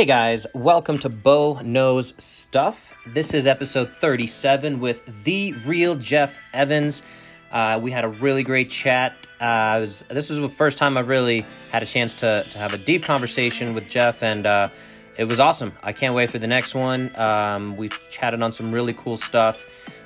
Hey guys, welcome to Bo Knows Stuff. This is episode 37 with the real Jeff Evans. Uh, we had a really great chat. Uh, was, this was the first time I've really had a chance to, to have a deep conversation with Jeff, and uh, it was awesome. I can't wait for the next one. Um, we chatted on some really cool stuff,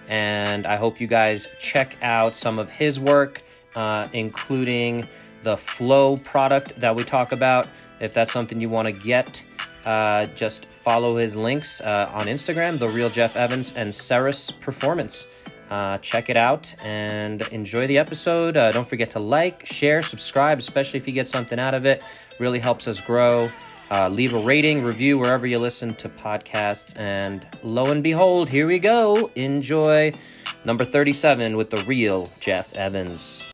and I hope you guys check out some of his work, uh, including the Flow product that we talk about. If that's something you want to get, uh, just follow his links uh, on Instagram, The Real Jeff Evans and Ceres Performance. Uh, check it out and enjoy the episode. Uh, don't forget to like, share, subscribe, especially if you get something out of it. Really helps us grow. Uh, leave a rating, review wherever you listen to podcasts. And lo and behold, here we go. Enjoy number 37 with the real Jeff Evans.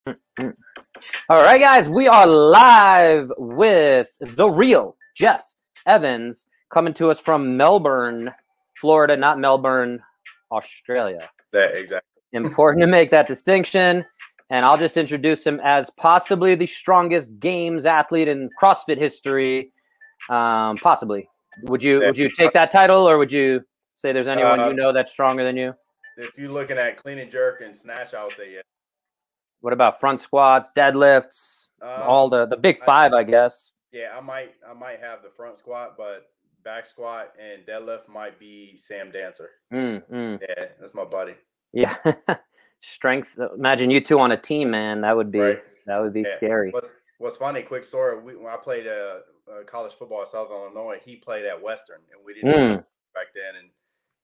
All right, guys, we are live with the real Jeff Evans coming to us from Melbourne, Florida, not Melbourne, Australia. That exactly. Important to make that distinction. And I'll just introduce him as possibly the strongest games athlete in CrossFit history. Um, possibly. Would you would you take that title, or would you say there's anyone Uh, you know that's stronger than you? If you're looking at clean and jerk and snatch, I would say yeah. What about front squats, deadlifts, Um, all the the big I- five, I guess. Yeah, I might I might have the front squat, but back squat and deadlift might be Sam Dancer. Mm, mm. Yeah, that's my buddy. Yeah, strength. Imagine you two on a team, man. That would be Right. that would be Yeah. scary. What's What's funny? Quick story. We, when I played uh, uh, college football at Southern Illinois, he played at Western, and we didn't Mm. back then. And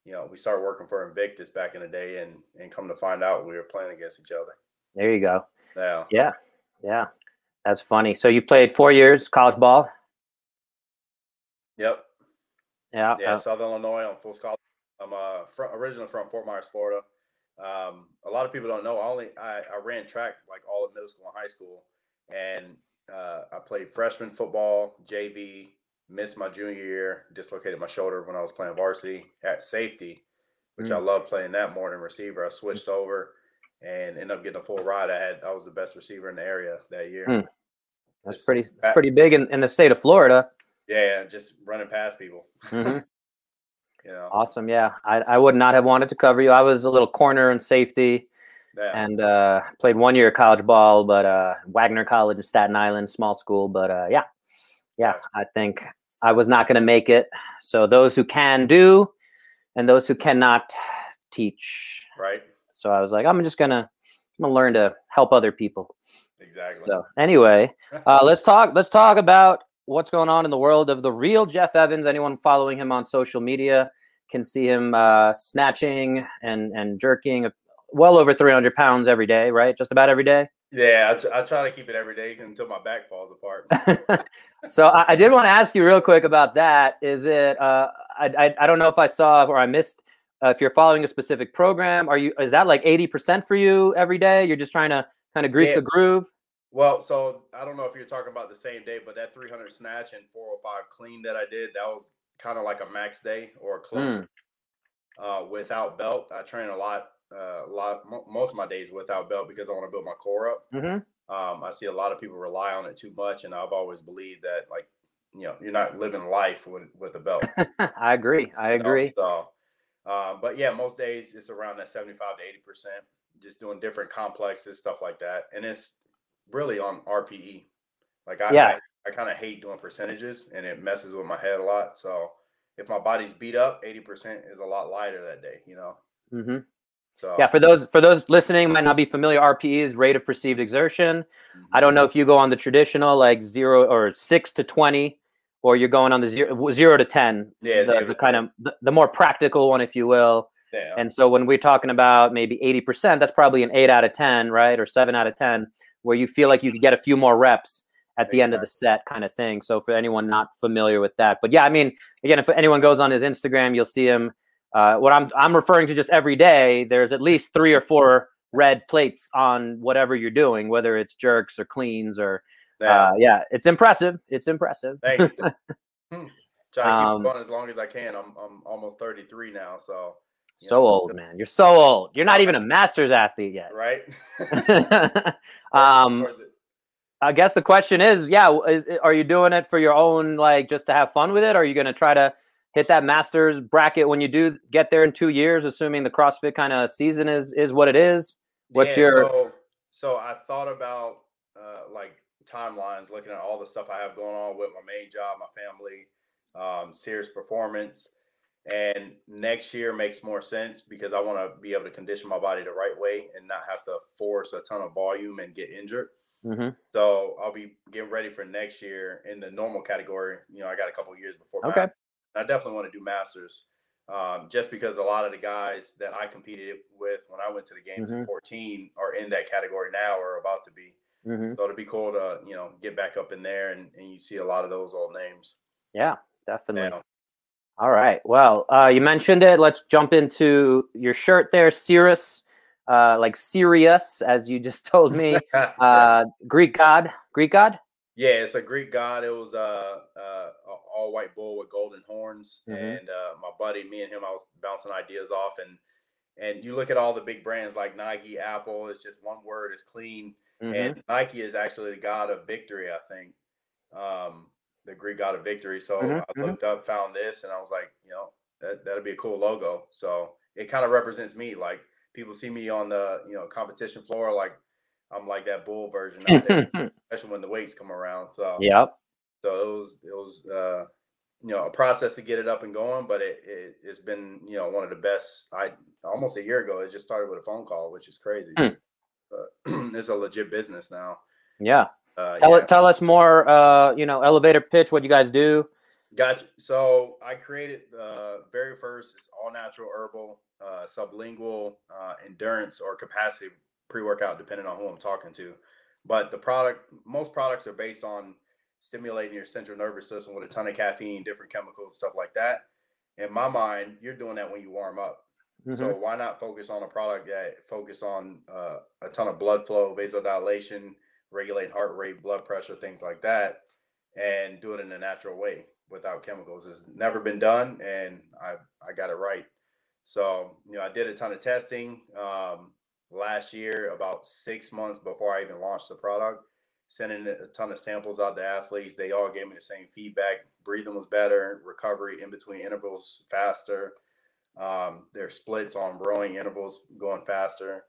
you know, we started working for Invictus back in the day, and and come to find out, we were playing against each other. There you go. Now, Yeah, yeah, that's funny. So you played four years college ball. yep. Yeah, Yeah, uh, Southern Illinois on full scholarship. I'm uh from, originally from Fort Myers, Florida. Um, a lot of people don't know. I only I, I ran track like all of middle school and high school, and uh, I played freshman football, JV. Missed my junior year, dislocated my shoulder when I was playing varsity at safety, which I love playing that more than receiver. I switched over and ended up getting a full ride. I had I was the best receiver in the area that year. Mm. That's pretty that's pretty big in, in the state of Florida. Yeah, just running past people. Mhm. You know, Awesome. Yeah, I, I would not have wanted to cover you. I was a little corner and safety, yeah. and uh, played one year of college ball, but uh, Wagner College in Staten Island, small school. But uh, yeah, yeah, I think I was not going to make it. So those who can do, and those who cannot teach. right. So I was like, I'm just gonna, I'm gonna learn to help other people. Exactly. So anyway, uh, let's talk. Let's talk about what's going on in the world of the real Jeff Evans. Anyone following him on social media can see him uh, snatching and and jerking well over 300 pounds every day, right? Just about every day. Yeah, I, tr- I try to keep it every day until my back falls apart. so I, I did want to ask you real quick about that. Is it? Uh, I, I I don't know if I saw or I missed. Uh, if you're following a specific program, are you? Is that like 80% for you every day? You're just trying to kind of grease Yeah. the groove. well, so I don't know if you're talking about the same day, but that 300 snatch and 405 clean that I did, that was kind of like a max day or close. Mm. Uh, without belt, I train a lot. Uh, a lot. Mo- most of my days without belt because I want to build my core up. hmm Um, I see a lot of people rely on it too much, and I've always believed that like you know you're not living life with with a belt. I agree. I agree. So, um, but yeah, most days it's around that 75 to 80 percent, just doing different complexes, stuff like that, and it's really on RPE. Like I, Yeah. I, I kind of hate doing percentages, and it messes with my head a lot. So if my body's beat up, 80 percent is a lot lighter that day, you know. hmm So Yeah, for those for those listening might not be familiar, RPE is rate of perceived exertion. I don't know if you go on the traditional like zero or six to twenty, or you're going on the zero zero to ten. Yeah, the, the kind of the, the more practical one, if you will. Yeah, And so when we're talking about maybe eighty percent, that's probably an eight out of ten, right, or seven out of ten, where you feel like you could get a few more reps at the end of the set, kind of thing. So for anyone not familiar with that, but yeah, I mean, again, if anyone goes on his Instagram, you'll see him. Uh, what I'm I'm referring to just every day. There's at least three or four red plates on whatever you're doing, whether it's jerks or cleans or yeah. uh, yeah, it's impressive. It's impressive. Thank you. Hmm. Try to keep Um, it going as long as I can. I'm I'm almost 33 now, so So old, man. You're so old. You're not even a master's athlete yet. right? um, Or is it- I guess the question is, yeah, is are you doing it for your own like just to have fun with it? Or are you going to try to hit that masters bracket when you do get there in two years, assuming the CrossFit kind of season is is what it is? What's Yeah, your so so I thought about uh, like timelines, looking at all the stuff I have going on with my main job, my family, um, serious performance, and next year makes more sense because I want to be able to condition my body the right way and not have to force a ton of volume and get injured. Mhm. So I'll be getting ready for next year in the normal category. You know, I got a couple years before. Okay. Masters. I definitely want to do masters, um, just because a lot of the guys that I competed with when I went to the games in Mhm. 14 are in that category now or about to be. Mhm. So it'd be cool to you know get back up in there and, and you see a lot of those old names. Yeah, definitely. All right. Well, uh, you mentioned it. Let's jump into your shirt there, Cirrus, uh, like Sirius, as you just told me. Uh, Greek god, Greek god. Yeah, it's a Greek god. It was uh, uh, a all white bull with golden horns, Mhm. and uh, my buddy, me and him, I was bouncing ideas off, and and you look at all the big brands like Nike, Apple. It's just one word. It's clean, Mhm. and Nike is actually the god of victory. I think, um, the Greek god of victory. So Mhm, I mhm. looked up, found this, and I was like, you know, that that'd be a cool logo. So it kind of represents me. Like people see me on the you know competition floor, like I'm like that bull version out there, especially when the weights come around. So yep. so it was it was uh, you know a process to get it up and going, but it, it it's been you know one of the best. I almost a year ago it just started with a phone call, which is crazy. Uh, it's a legit business now. Yeah. Uh, Tell yeah. it. Tell us more. Uh, you know, elevator pitch. What you guys do. Gotcha. So I created the very first it's all natural herbal uh, sublingual uh, endurance or capacity pre workout, depending on who I'm talking to. But the product, most products are based on stimulating your central nervous system with a ton of caffeine, different chemicals, stuff like that. In my mind, you're doing that when you warm up. Mhm. So why not focus on a product that focus on uh, a ton of blood flow, vasodilation, regulate heart rate, blood pressure, things like that, and do it in a natural way without chemicals. It's never been done, and I I got it right. So you know, I did a ton of testing um, last year, about six months before I even launched the product. Sending a ton of samples out to athletes. They all gave me the same feedback. Breathing was better, recovery in between intervals faster. Um, their splits on rowing intervals going faster,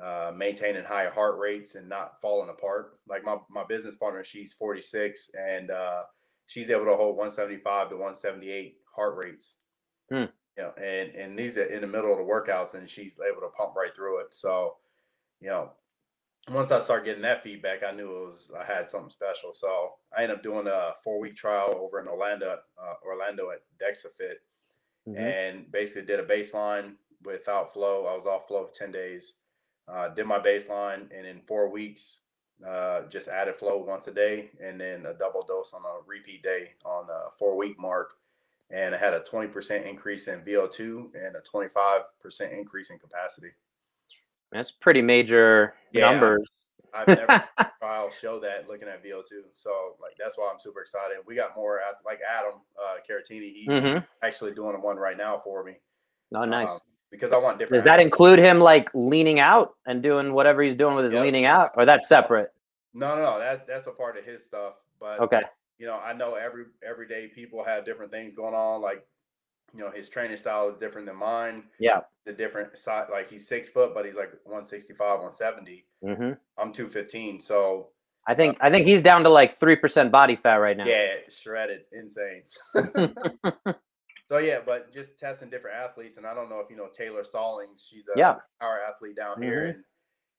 uh, maintaining high heart rates and not falling apart. Like my, my business partner, she's 46 and uh, she's able to hold 175 to 178 heart rates. Hmm. You know, and and these are in the middle of the workouts, and she's able to pump right through it. So, you know, once I started getting that feedback, I knew it was I had something special. So I ended up doing a four week trial over in Orlando, uh, Orlando at DexaFit, Mhm. and basically did a baseline without flow. I was off flow for 10 days. Uh, did my baseline, and in four weeks, uh, just added flow once a day, and then a double dose on a repeat day on the four week mark. And I had a 20% increase in VO2 and a 25% increase in capacity. That's pretty major Yeah. numbers. I've never trial show that looking at VO2. So like that's why I'm super excited. We got more like Adam uh Caratini, he's Mhm. actually doing one right now for me. Oh, nice. um, because I want different Does that athletes. include him like leaning out and doing whatever he's doing with his Yep. leaning out, or that's separate? No, no, no. That that's a part of his stuff. But Okay. you know, I know every everyday people have different things going on. Like, you know, his training style is different than mine. Yeah. The different side, like he's six foot, but he's like 165, 170. hmm I'm 215. So I think I think he's down to like three percent body fat right now. yeah, shredded, insane. so yeah, but just testing different athletes, and I don't know if you know Taylor Stallings. She's a Yeah. power athlete down here, Mhm. and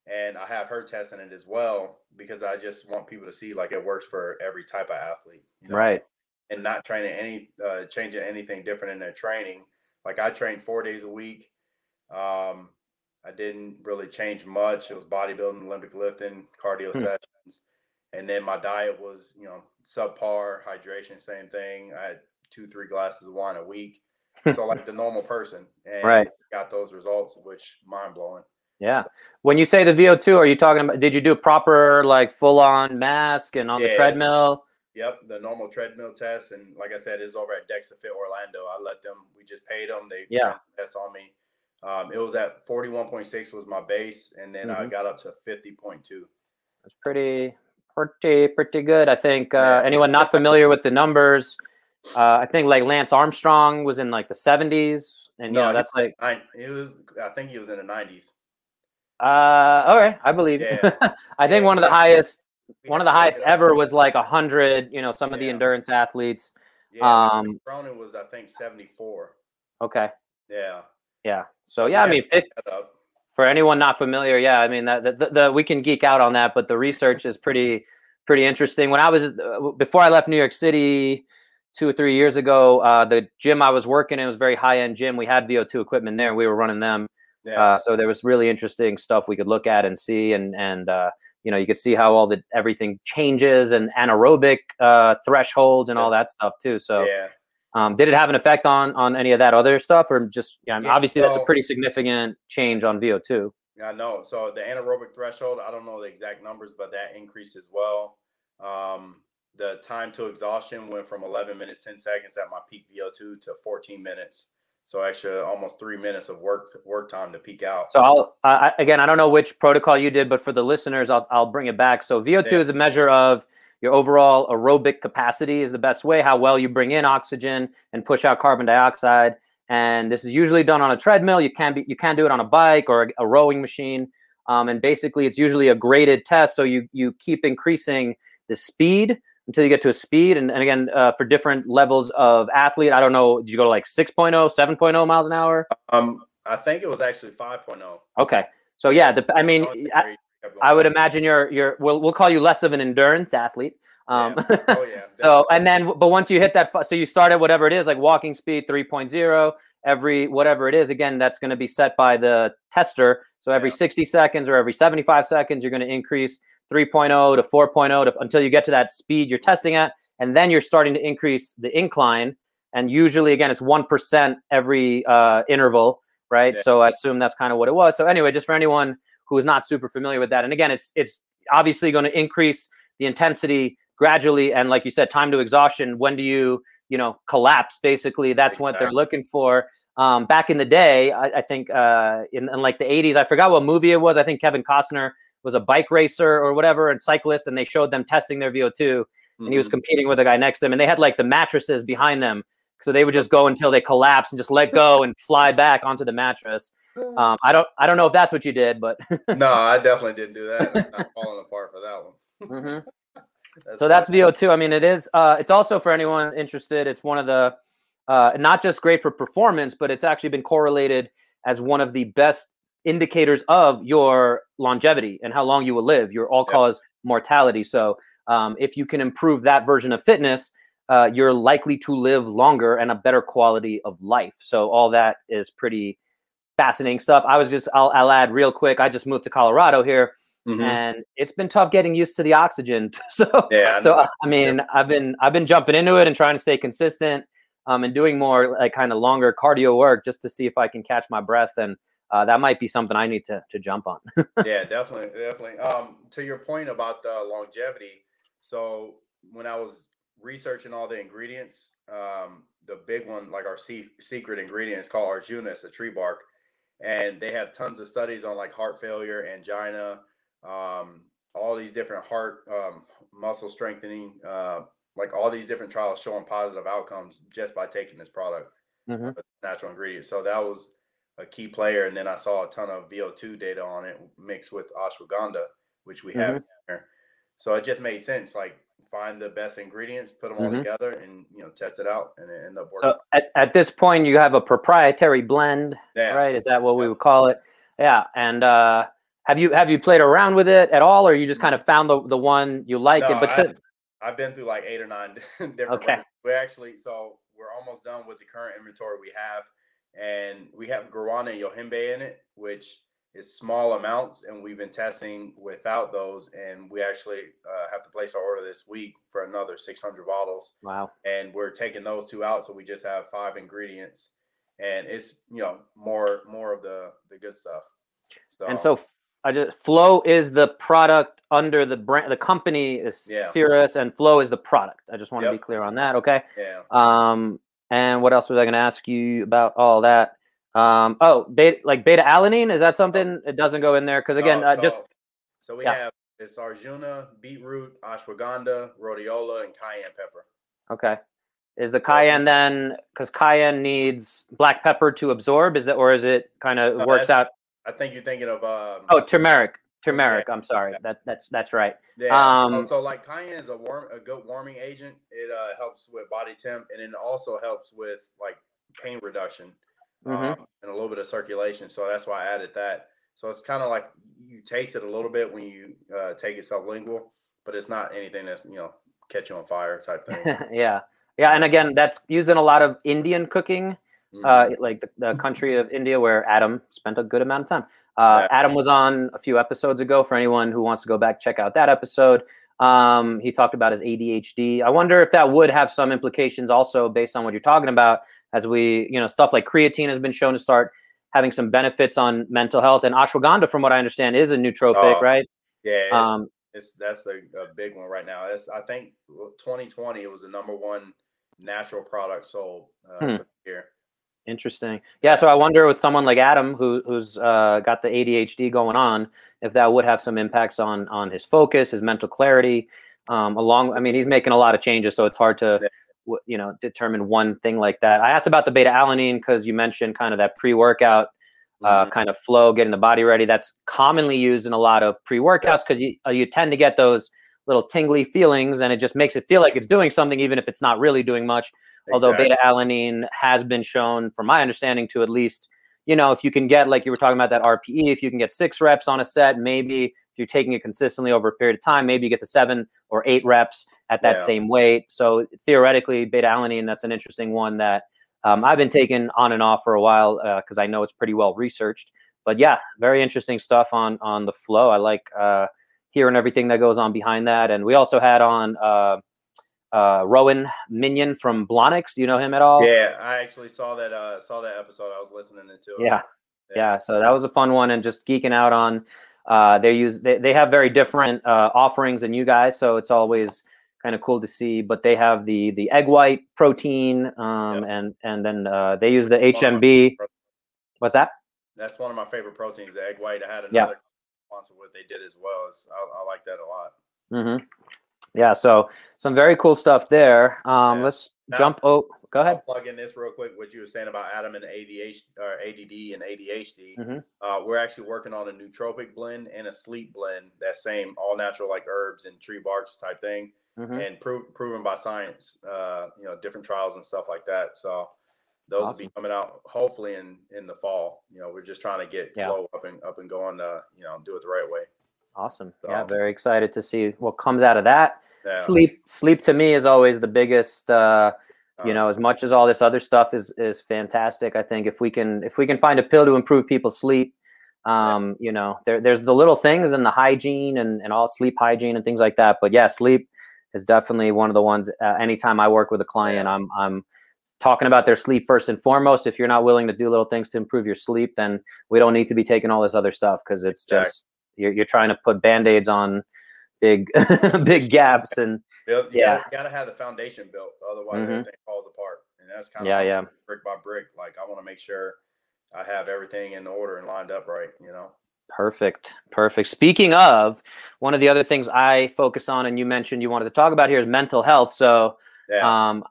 and I have her testing it as well because I just want people to see like it works for every type of athlete. you know? Right. and not training any uh, changing anything different in their training. Like I trained four days a week. Um, I didn't really change much. It was bodybuilding, Olympic lifting, cardio Hmm. sessions, and then my diet was you know subpar, hydration, same thing. I had two three glasses of wine a week, so like the normal person, and Right. got those results, which mind blowing. Yeah. When you say the VO2, are you talking about? Did you do a proper like full on mask and on the treadmill? Yep, the normal treadmill test, and like I said, it's over at DexaFit Orlando. I let them. We just paid them. They Yeah. test on me. Um, it was at forty one point six was my base, and then I Mhm. got up to fifty point two. That's pretty pretty pretty good. I think uh, anyone not familiar with the numbers, uh, I think like Lance Armstrong was in like the 70s, and No, he- that's like I, it was. I think he was in the nineties. uh, all right, I believe. Yeah. I think Yeah, one of the highest one of the highest look it up. ever was like a hundred. You know, some of the endurance athletes. Yeah, um, Cronin was I think seventy four. Okay, Yeah. yeah. So yeah, I mean, fif- That up. for anyone not familiar, yeah, I mean that the, the, the we can geek out on that, but the research is pretty pretty interesting. When I was uh, before I left New York City two or three years ago, uh, the gym I was working in was a very high end gym. We had VO2 equipment there. We were running them, Yeah. uh, so there was really interesting stuff we could look at and see, and and uh, you know you could see how all the everything changes and anaerobic uh, thresholds and all that stuff too. So. yeah. Um, did it have an effect on on any of that other stuff, or just yeah, Yeah, obviously that's a pretty significant change on VO2. Yeah, I know. So the anaerobic threshold, I don't know the exact numbers, but that increased as well. Um, the time to exhaustion went from 11 minutes 10 seconds at my peak VO2 to 14 minutes. So actually, almost three minutes of work work time to peak out. So I'll I, again, I don't know which protocol you did, but for the listeners, I'll I'll bring it back. So VO2 Yeah. is a measure of your overall aerobic capacity is the best way, how well you bring in oxygen and push out carbon dioxide. And this is usually done on a treadmill. You can be you can do it on a bike or a, a rowing machine. Um, and basically, it's usually a graded test. So you you keep increasing the speed until you get to a speed. And, and again, uh, for different levels of athlete, I don't know, did you go to like 6.0, 7.0 miles an hour? Um, I think it was actually 5.0. Okay. So yeah, the, I mean, I, I would imagine you're you're we'll we'll call you less of an endurance athlete. Um, Yeah. Oh yeah. so and then but once you hit that, so you start at whatever it is, like walking speed 3.0, every whatever it is. Again, that's going to be set by the tester. So every Yeah. 60 seconds or every 75 seconds, you're going to increase 3.0 to 4.0 to, until you get to that speed you're testing at, and then you're starting to increase the incline. And usually, again, it's one percent every uh, interval, right? Yeah. So I assume that's kind of what it was. So anyway, just for anyone who is not super familiar with that, and again, it's it's obviously going to increase the intensity gradually, and like you said, time to exhaustion. When do you you know collapse? Basically, that's what they're looking for. Um, back in the day, I, I think uh, in, in like the 80s, I forgot what movie it was. I think Kevin Costner was a bike racer or whatever and cyclist, and they showed them testing their VO2 and he was Mhm. competing with a guy next to him, and they had like the mattresses behind them, so they would just go until they collapse and just let go and fly back onto the mattress. Um, I don't, I don't know if that's what you did, but no, I definitely didn't do that. I'm not falling apart for that one. So that's VO2. I mean, it is. Uh, it's also for anyone interested. It's one of the uh, not just great for performance, but it's actually been correlated as one of the best indicators of your longevity and how long you will live, your all-cause mortality. So um, if you can improve that version of fitness, uh, you're likely to live longer and a better quality of life. So all that is pretty fascinating stuff. I was just, I'll, I'll add real quick. I just moved to Colorado here, Mhm. and it's been tough getting used to the oxygen. so Yeah, I so uh, I mean, I've been I've been jumping into it and trying to stay consistent, um, and doing more like kind of longer cardio work just to see if I can catch my breath, and uh, that might be something I need to to jump on. yeah, definitely, definitely. Um, to your point about the longevity, so when I was researching all the ingredients, um, the big one, like our se- secret ingredient, is called Arjuna. It's a tree bark, and they have tons of studies on like heart failure, angina, um, all these different heart um, muscle strengthening, uh, like all these different trials showing positive outcomes just by taking this product Mhm. natural ingredients. So that was a key player. And then I saw a ton of VO2 data on it mixed with ashwagandha, which we have there. So it just made sense. Like find the best ingredients, put them all Mhm. together, and you know test it out, and it ended up working. So at, at this point, you have a proprietary blend, yeah, right? Is that what we would call it? Yeah. And uh, have you have you played around with it at all, or you just kind of found the the one you like? No, it, but I- si- I've been through like eight or nine different. Okay. ones. We actually so we're almost done with the current inventory we have, and we have guarana and yohimbe in it, which is small amounts, and we've been testing without those, and we actually uh, have to place our order this week for another 600 bottles, wow. and we're taking those two out, so we just have five ingredients, and it's you know more more of the the good stuff. So, And so I just Flow is the product under the brand. The company is Yeah. Cirrus, and Flow is the product. I just want to be clear on that. Okay. yeah, Um, and what else was I going to ask you about all that? Um, oh, beta, like beta alanine is that something? It doesn't go in there because again, No, uh, just so- so we yeah. have it's Arjuna, beetroot, ashwagandha, rhodiola, and cayenne pepper. Okay. Is the cayenne then because cayenne needs black pepper to absorb? Is that or is it kind of No, works out? I think you're thinking of um, Oh, turmeric. Turmeric. I'm sorry. That that's that's right. Yeah. Um, oh, so like cayenne is a warm, a good warming agent. It uh, helps with body temp, and it also helps with like pain reduction Mhm. um, and a little bit of circulation. So that's why I added that. So it's kind of like you taste it a little bit when you uh, take it sublingual, but it's not anything that's you know catch you on fire type thing. yeah. Yeah. And again, that's used in a lot of Indian cooking, Mhm. uh, like the, the country of India, where Adam spent a good amount of time. Uh, Yeah. Adam was on a few episodes ago. For anyone who wants to go back, check out that episode. Um, he talked about his ADHD. I wonder if that would have some implications also based on what you're talking about, as we, you know, stuff like creatine has been shown to start having some benefits on mental health. And ashwagandha, from what I understand, is a nootropic, Oh, right? yeah, it's, Um, it's that's a, a big one right now. It's I think 2020 it was the number one natural product sold uh, Hmm. year. Interesting. Yeah. So I wonder with someone like Adam, who who's uh, got the ADHD going on, if that would have some impacts on on his focus, his mental clarity. Um, along, I mean, he's making a lot of changes, so it's hard to, you know, determine one thing like that. I asked about the beta alanine because you mentioned kind of that pre workout uh, Mhm. kind of flow, getting the body ready. That's commonly used in a lot of pre workouts because you uh, you tend to get those little tingly feelings, and it just makes it feel like it's doing something, even if it's not really doing much. Although beta alanine has been shown from my understanding to at least you know if you can get like you were talking about that rpe if you can get six reps on a set maybe if you're taking it consistently over a period of time maybe you get to seven or eight reps at that Yeah. same weight. So theoretically beta alanine that's an interesting one that um, i've been taking on and off for a while because i know it's pretty well researched. But yeah very interesting stuff on on the flow. I like uh, hearing everything that goes on behind that and we also had on uh, uh, Rowan Minion from Blonyx. Do you know him at all? Yeah, I actually saw that uh saw that episode. I was listening to it. Yeah. Yeah. So that was a fun one and just geeking out on uh they use they, they have very different uh offerings than you guys. So it's always kind of cool to see. But they have the the egg white protein, um and and then uh they use the HMB. What's that? That's one of my favorite proteins, the egg white. I had another Yeah. sponsor what they did as well. I, I like that a lot. hmm Yeah, so some very cool stuff there. Um Yeah. let's Now- jump oh go I'll ahead. plug in this real quick. What you were saying about Adam and ADHD or ADD and ADHD. Mhm. Uh, we're actually working on a nootropic blend and a sleep blend. That same all natural like herbs and tree barks type thing, Mhm. and pro- proven by science. Uh, you know, different trials and stuff like that. So those will be coming out hopefully in in the fall. You know, we're just trying to get Yeah. flow up and up and going. To, you know, do it the right way. Awesome. Yeah, very excited to see what comes out of that. Yeah. Sleep sleep to me is always the biggest uh you Uh, know as much as all this other stuff is is fantastic i think if we can if we can find a pill to improve people's sleep um you know there, there's the little things and the hygiene and, and all sleep hygiene and things like that but yeah sleep is definitely one of the ones uh, anytime i work with a client Yeah. i'm i'm talking about their sleep first and foremost if you're not willing to do little things to improve your sleep then we don't need to be taking all this other stuff because it's Exactly. just you're, you're trying to put band-aids on big big gaps and Build, Yeah. gotta, gotta have the foundation built, otherwise Mhm. everything falls apart. And that's kind of Yeah, yeah. brick by brick. Like I want to make sure I have everything in order and lined up right. You know. Perfect. Perfect. Speaking of, one of the other things I focus on, and you mentioned you wanted to talk about here, is mental health. So, Yeah. um,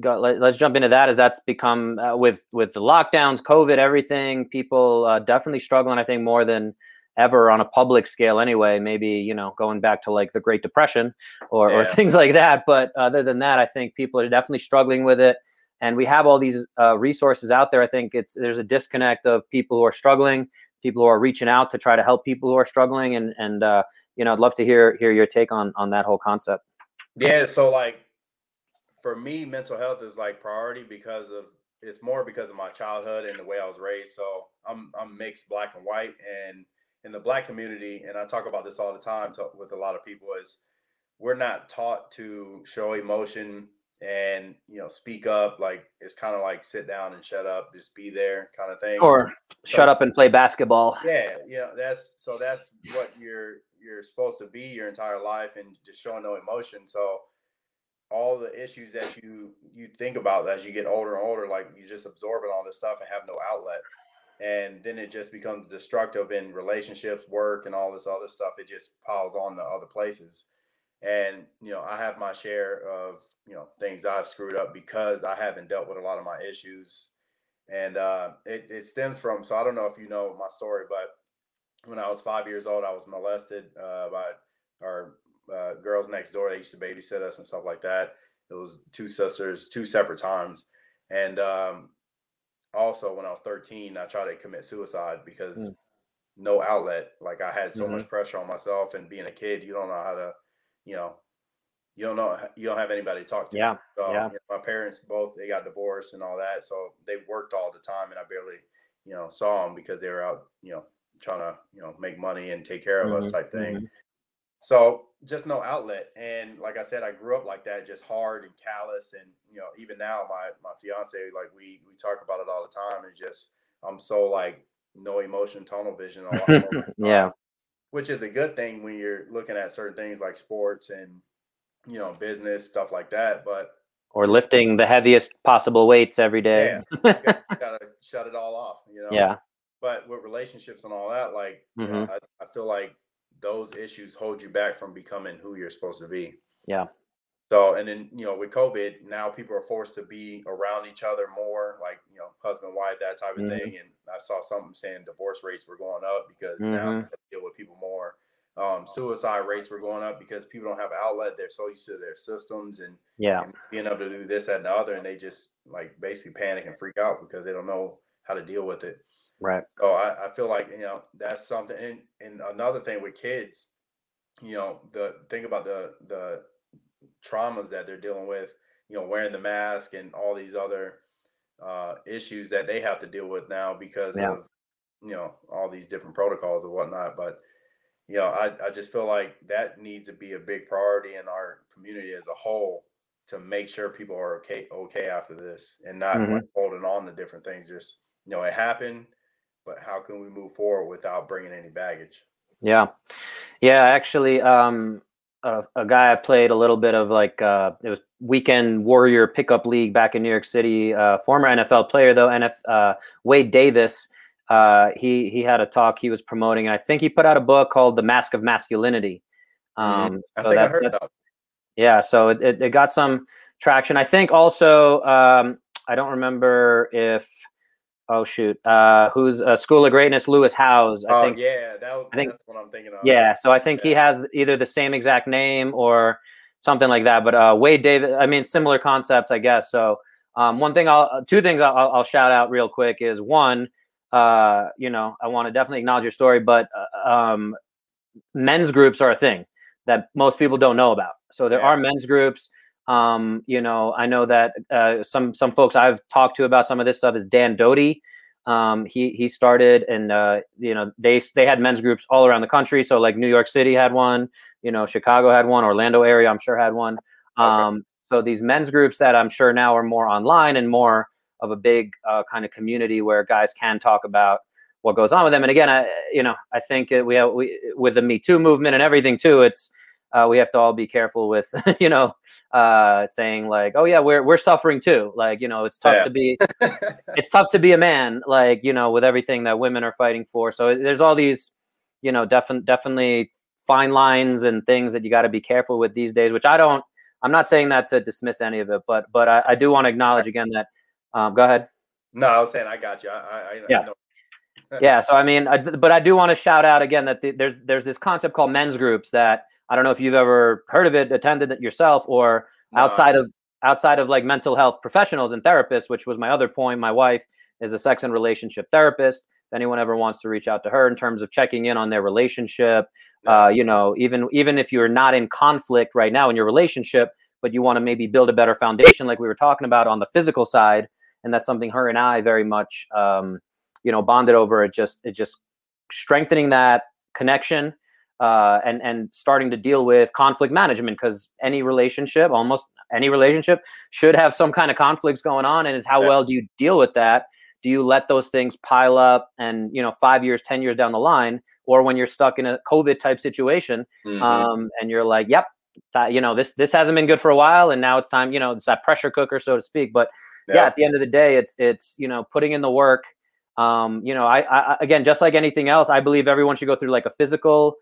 go, let, us jump into that as that's become uh, with with the lockdowns, COVID, everything. People uh, definitely struggling. I think more than ever on a public scale. Anyway, maybe you know going back to like the Great Depression or or things like that. But other than that, I think people are definitely struggling with it. And we have all these uh, resources out there. I think it's there's a disconnect of people who are struggling people who are reaching out to try to help people who are struggling and and uh, you know i'd love to hear hear your take on on that whole concept Yeah, so like for me, mental health is like priority because of it's more because of my childhood and the way I was raised. So I'm I'm mixed black and white, and in the black community, and I talk about this all the time to, with a lot of people is we're not taught to show emotion and you know speak up. Like it's kind of like sit down and shut up, just be there kind of thing. or shut up and play basketball Yeah, you know, that's so that's what you're you're supposed to be your entire life and just showing no emotion. So all the issues that you you think about as you get older and older, like you just absorbing all this stuff and have no outlet. and then it just becomes destructive in relationships, work, and all this other stuff. It just piles on to other places. And you know, I have my share of you know things I've screwed up because I haven't dealt with a lot of my issues, and uh, it it stems from. So I don't know if you know my story, but when I was five years old, I was molested uh, by our uh, girls next door. They used to babysit us and stuff like that. It was two sisters, two separate times, and um, also when I was 13, I tried to commit suicide because mm. no outlet. Like I had so mm-hmm. much pressure on myself, and being a kid, you don't know how to, you know, you don't know you don't have anybody to talk to. Yeah, so, yeah. You know, my parents both they got divorced and all that, so they worked all the time, and I barely, you know, saw them because they were out, you know, trying to, you know, make money and take care of mm-hmm. us type thing. Mm-hmm. So just no outlet. And like I said, I grew up like that, just hard and callous. And you know, even now, my my fiance, like we we talk about it all the time. It's just I'm so like no emotion, tunnel vision. yeah, which is a good thing when you're looking at certain things like sports and you know business stuff like that. But or lifting the heaviest possible weights every day. Yeah, you gotta shut it all off. You know. Yeah. But with relationships and all that, like mm-hmm. you know, I, I feel like those issues hold you back from becoming who you're supposed to be. Yeah. So, and then, you know, with COVID, now people are forced to be around each other more, like, you know, husband, wife, that type of mm-hmm. thing. And I saw something saying divorce rates were going up because mm-hmm. now deal with people more. Um, suicide rates were going up because people don't have outlet. They're so used to their systems and, yeah, and being able to do this, that, and the other. And they just like basically panic and freak out because they don't know how to deal with it. Right. So I, I feel like, you know, that's something. And, and another thing with kids, you know, the think about the, the traumas that they're dealing with, you know, wearing the mask and all these other uh, issues that they have to deal with now because yeah. of, you know, all these different protocols and whatnot. But, you know, I, I just feel like that needs to be a big priority in our community as a whole to make sure people are okay okay after this and not mm-hmm. like holding on to different things. Just you know, it happened but how can we move forward without bringing any baggage? Yeah, yeah. Actually, um, a, a, guy I played a little bit of like uh, it was weekend warrior pickup league back in New York City. Uh, former NFL player though, NF uh, Wade Davis. Uh, he he had a talk he was promoting. I think he put out a book called The Mask of Masculinity. Mm-hmm. Um, mm-hmm. I so think that, I heard that. that. Yeah, so it, it, it, got some traction. I think also um, I don't remember if oh shoot, uh, who's uh, School of Greatness, Lewis Howes. I oh think, yeah, that was, I think, that's what I'm thinking of. Yeah, so I think yeah. he has either the same exact name or something like that. But uh, Wade David, I mean, similar concepts, I guess. So um, one thing, I'll two things I'll, I'll, shout out real quick is one, uh, you know, I want to definitely acknowledge your story, but uh, um, men's groups are a thing that most people don't know about. So there yeah. are men's groups. Um, you know, I know that uh, some some folks I've talked to about some of this stuff is Dan Doty. Um, he he started and uh, you know they they had men's groups all around the country. So like New York City had one, you know Chicago had one, Orlando area I'm sure had one. Um, okay. So these men's groups that I'm sure now are more online and more of a big uh, kind of community where guys can talk about what goes on with them. And again, I you know I think we have we with the Me Too movement and everything too. It's uh, we have to all be careful with you know uh, saying like oh yeah we're we're suffering too. Like you know it's tough yeah. to be it's tough to be a man like you know with everything that women are fighting for. So there's all these you know definitely definitely fine lines and things that you got to be careful with these days which i don't i'm not saying that to dismiss any of it but but i, I do want to acknowledge again that um, go ahead. No i was saying i got you. I, I yeah. I yeah so i mean I, but i do want to shout out again that the, there's there's this concept called men's groups that I don't know if you've ever heard of it, attended it yourself, or no. outside of outside of like mental health professionals and therapists, which was my other point. My wife is a sex and relationship therapist. If anyone ever wants to reach out to her in terms of checking in on their relationship, uh, you know, even even if you're not in conflict right now in your relationship, but you want to maybe build a better foundation, like we were talking about on the physical side, and that's something her and I very much, um, you know, bonded over. It just it just strengthening that connection uh, and and starting to deal with conflict management because any relationship, almost any relationship, should have some kind of conflicts going on. And is how yeah. well do you deal with that? Do you let those things pile up and you know five years, ten years down the line, or when you're stuck in a COVID type situation, mm-hmm. um, and you're like, yep, you know this this hasn't been good for a while, and now it's time, you know, it's that pressure cooker, so to speak. But yeah, yeah at the end of the day, it's it's you know putting in the work Um, you know, I, I again, just like anything else, I believe everyone should go through like a physical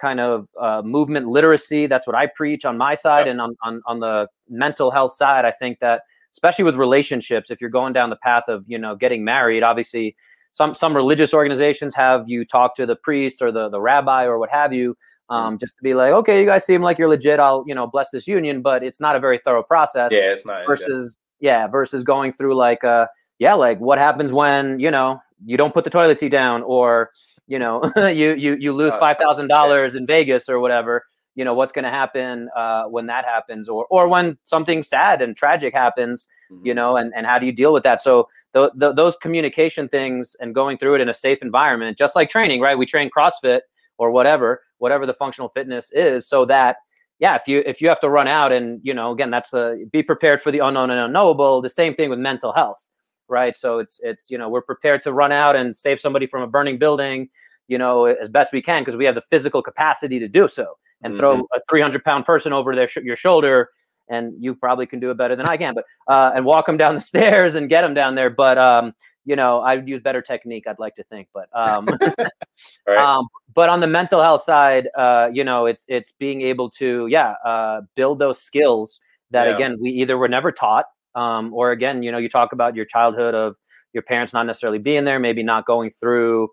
kind of uh, movement literacy. That's what I preach on my side, yep. and on, on on the mental health side, I think that especially with relationships, if you're going down the path of you know getting married, obviously some some religious organizations have you talk to the priest or the the rabbi or what have you, um, just to be like, okay, you guys seem like you're legit. I'll you know bless this union, but it's not a very thorough process. Yeah, it's not. Versus yeah, versus going through like uh yeah, like what happens when you know you don't put the toilet seat down or you know you you you lose five thousand dollars in Vegas or whatever you know what's going to happen uh, when that happens or or when something sad and tragic happens mm-hmm. you know and, and how do you deal with that? So the, the, those communication things and going through it in a safe environment just like training right? We train crossfit or whatever whatever the functional fitness is so that yeah if you if you have to run out and you know again that's the be prepared for the unknown and unknowable the same thing with mental health right so it's it's you know we're prepared to run out and save somebody from a burning building you know as best we can because we have the physical capacity to do so and mm-hmm. throw a 300 pound person over their sh- your shoulder and you probably can do it better than I can but uh, and walk them down the stairs and get them down there but um, you know I would use better technique I'd like to think but um, right. um but on the mental health side uh, you know it's it's being able to yeah uh, build those skills that yeah. again we either were never taught um, or again you know you talk about your childhood of your parents not necessarily being there maybe not going through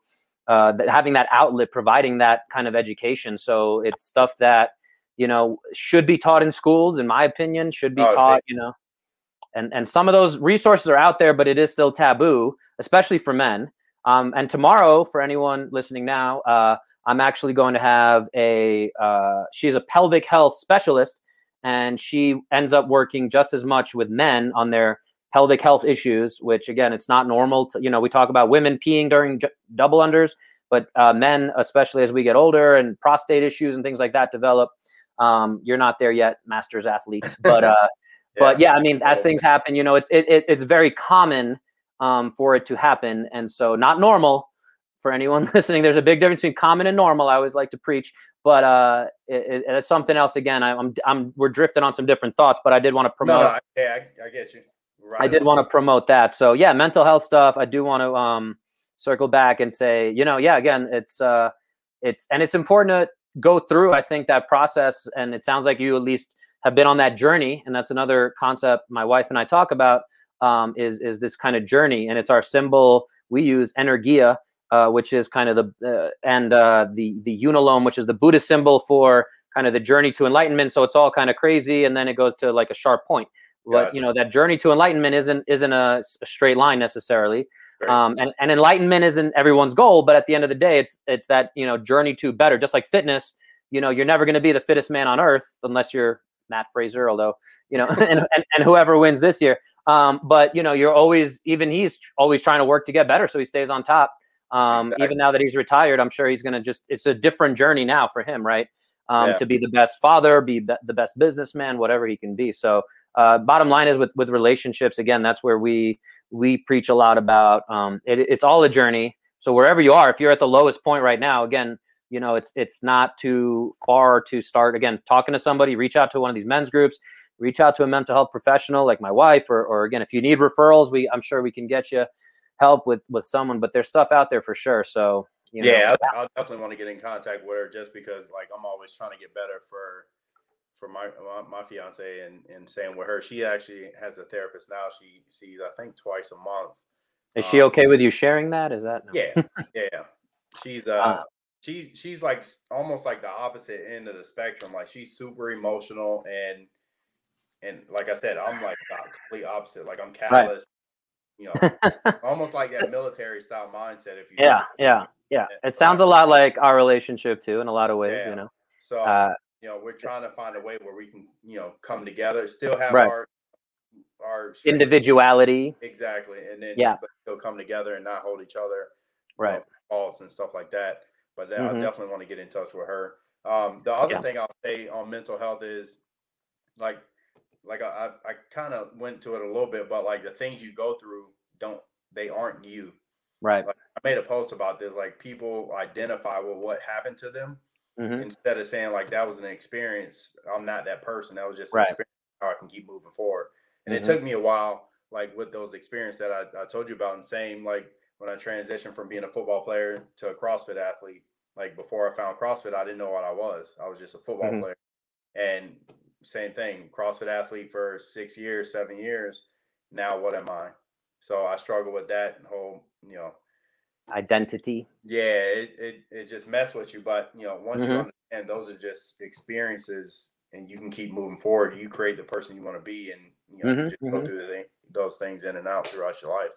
uh, having that outlet, providing that kind of education. So it's stuff that you know should be taught in schools, in my opinion, should be oh, taught. You know, and and some of those resources are out there, but it is still taboo, especially for men. Um, and tomorrow, for anyone listening now, uh, I'm actually going to have a. Uh, she's a pelvic health specialist, and she ends up working just as much with men on their pelvic health issues, which again, it's not normal. To, you know, we talk about women peeing during j- double unders, but uh, men, especially as we get older and prostate issues and things like that develop, um, you're not there yet, masters athletes. But uh, yeah. but yeah, I mean, as things happen, you know, it's it, it it's very common um, for it to happen, and so not normal. For anyone listening, there's a big difference between common and normal. I always like to preach, but uh, it, it, it's something else. Again, I, I'm I'm we're drifting on some different thoughts, but I did want to promote. No, no, yeah, I, I get you. Right I did want to promote that. So yeah, mental health stuff. I do want to um, circle back and say, you know, yeah, again, it's uh, it's and it's important to go through. I think that process, and it sounds like you at least have been on that journey, and that's another concept my wife and I talk about. Um, is is this kind of journey, and it's our symbol we use, energia, uh, which is kind of the uh, and uh, the the unalome, which is the Buddhist symbol for kind of the journey to enlightenment. So it's all kind of crazy, and then it goes to like a sharp point. But you know that journey to enlightenment isn't isn't a, a straight line necessarily. Right. um, and, and enlightenment isn't everyone's goal but at the end of the day it's it's that you know journey to better. Just like fitness you know you're never going to be the fittest man on earth unless you're Mat Fraser although you know and, and, and, whoever wins this year. Um, but you know you're always even he's always trying to work to get better so he stays on top um, exactly. even now that he's retired i'm sure he's going to just it's a different journey now for him right? Um, yeah. to be the best father be, be the best businessman whatever he can be. So uh, bottom line is with with relationships again that's where we we preach a lot about um, it, it's all a journey. So wherever you are if you're at the lowest point right now again you know it's it's not too far to start. Again talking to somebody reach out to one of these men's groups reach out to a mental health professional like my wife or, or again if you need referrals we i'm sure we can get you help with with someone but there's stuff out there for sure so you know, yeah I'll, I'll definitely want to get in contact with her just because like i'm always trying to get better for for my my, my fiance and and saying with her, she actually has a therapist now. She sees I think twice a month. Is she um, okay with you sharing that? Is that no? yeah, yeah. She's uh, uh she she's like almost like the opposite end of the spectrum. Like she's super emotional and and like I said, I'm like the complete opposite. Like I'm callous. You know, almost like that military style mindset. If you yeah, yeah, yeah. It sounds a lot like our relationship too, in a lot of ways. Yeah. You know. So uh, you know, we're trying to find a way where we can, you know, come together, still have right. our our individuality. Exactly. And then yeah, still come together and not hold each other right faults and stuff like that. But mm-hmm. I definitely want to get in touch with her. Um, the other yeah. thing I'll say on mental health is like like I, I, I kind of went to it a little bit, but like the things you go through don't they aren't you. Right. Like, I made a post about this. Like people identify with what happened to them mm-hmm. instead of saying like that was an experience. I'm not that person. That was just right. how I can keep moving forward. And mm-hmm. it took me a while, like with those experiences that I, I told you about, and same like when I transitioned from being a football player to a CrossFit athlete. Like before I found CrossFit, I didn't know what I was. I was just a football mm-hmm. player. And same thing, CrossFit athlete for six years, seven years. Now what am I? So I struggle with that whole, you know, identity. Yeah, it it, it just mess with you. But you know, once mm-hmm. you understand those are just experiences and you can keep moving forward, you create the person you want to be and you know, mm-hmm. just go mm-hmm. through the, those things in and out throughout your life.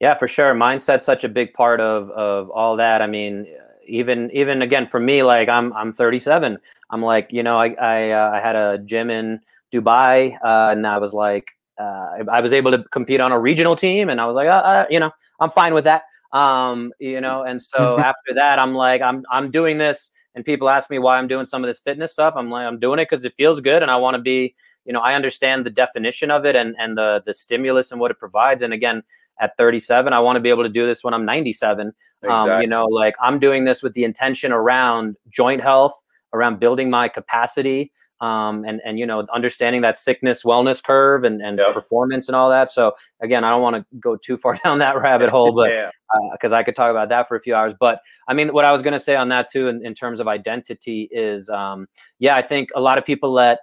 Yeah, for sure. Mindset's such a big part of of all that. I mean, even even again for me, like I'm I'm 37. I'm like, you know, I I, uh, I had a gym in Dubai, uh, and I was like, uh, I was able to compete on a regional team, and I was like, uh, uh you know, I'm fine with that. Um, you know, and so after that, I'm like, I'm I'm doing this, and people ask me why I'm doing some of this fitness stuff. I'm like, I'm doing it because it feels good, and I want to be, you know, I understand the definition of it and and the the stimulus and what it provides. And again, at 37, I want to be able to do this when I'm 97. Exactly. Um, you know, like I'm doing this with the intention around joint health, around building my capacity, um, and and you know understanding that sickness wellness curve and and yep. performance and all that. So again, I don't want to go too far down that rabbit hole, but because yeah. uh, I could talk about that for a few hours. But I mean, what I was going to say on that too, in, in terms of identity, is um, yeah, I think a lot of people let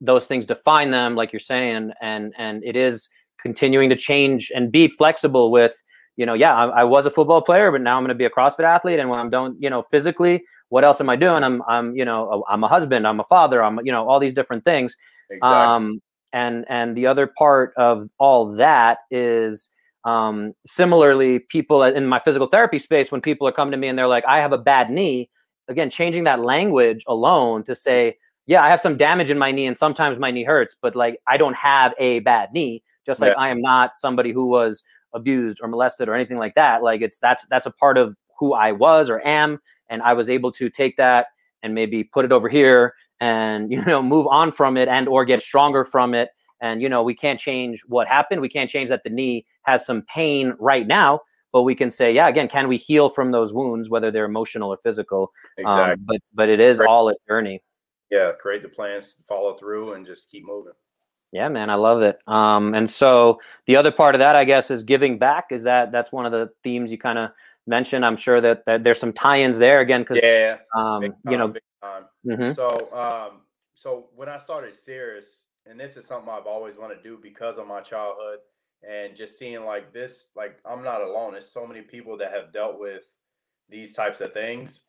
those things define them, like you're saying, and and it is continuing to change and be flexible with you know, yeah, I, I, was a football player, but now I'm going to be a CrossFit athlete. And when I'm done, you know, physically, what else am I doing? I'm, I'm, you know, I'm a husband, I'm a father, I'm, you know, all these different things. Exactly. Um, and and the other part of all that is um, similarly, people in my physical therapy space, when people are coming to me and they're like, I have a bad knee. Again, changing that language alone to say, yeah, I have some damage in my knee, and sometimes my knee hurts, but like I don't have a bad knee. Just like yeah. I am not somebody who was abused or molested or anything like that. Like it's that's that's a part of who I was or am, and I was able to take that and maybe put it over here and you know move on from it and or get stronger from it. And you know we can't change what happened. We can't change that the knee has some pain right now, but we can say, yeah, again, can we heal from those wounds, whether they're emotional or physical? Um, exactly. Um, but but it is all a journey. Yeah, create the plans, follow through, and just keep moving. Yeah, man, I love it. Um, and so the other part of that, I guess, is giving back. Is that that's one of the themes you kind of mentioned? I'm sure that, that there's some tie-ins there again, because yeah, um, time, you know, mm-hmm. so um, so when I started Cirrus, and this is something I've always wanted to do because of my childhood, and just seeing like this, like I'm not alone. There's so many people that have dealt with these types of things,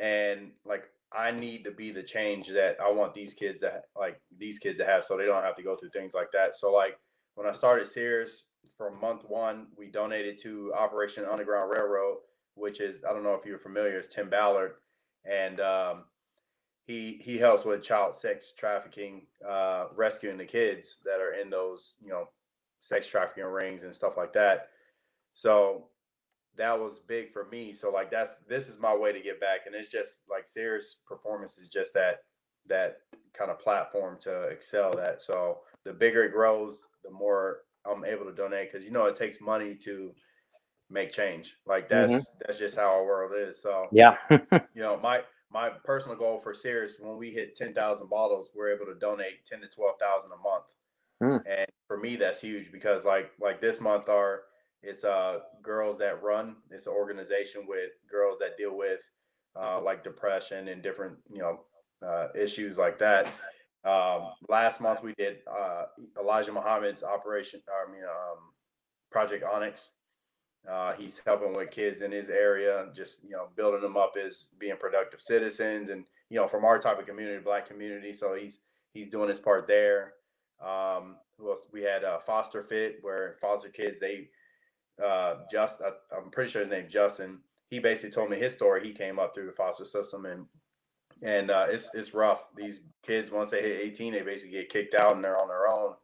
and like I need to be the change that I want these kids to like these kids to have so they don't have to go through things like that. So like when I started Cirrus from month one, we donated to Operation Underground Railroad, which is I don't know if you're familiar, it's Tim Ballard. And um, he he helps with child sex trafficking, uh, rescuing the kids that are in those, you know, sex trafficking rings and stuff like that. So that was big for me. So like that's this is my way to get back, and it's just like Cirrus performance is just that that kind of platform to excel that. So the bigger it grows, the more I'm able to donate because you know it takes money to make change. Like that's mm-hmm. that's just how our world is. So yeah, you know my my personal goal for Cirrus when we hit ten thousand bottles, we're able to donate ten to twelve thousand a month. Mm. And for me, that's huge because like like this month our it's uh, girls that run. It's an organization with girls that deal with uh, like depression and different you know uh, issues like that. Um, last month we did uh, Elijah Muhammad's operation. I mean, um, Project Onyx. Uh, he's helping with kids in his area, just you know, building them up as being productive citizens, and you know, from our type of community, black community. So he's he's doing his part there. Um, who else? We had uh, Foster Fit, where foster kids they uh, just I, am pretty sure his name Justin. He basically told me his story. He came up through the foster system and and uh, it's it's rough. These kids once they hit 18, they basically get kicked out and they're on their own.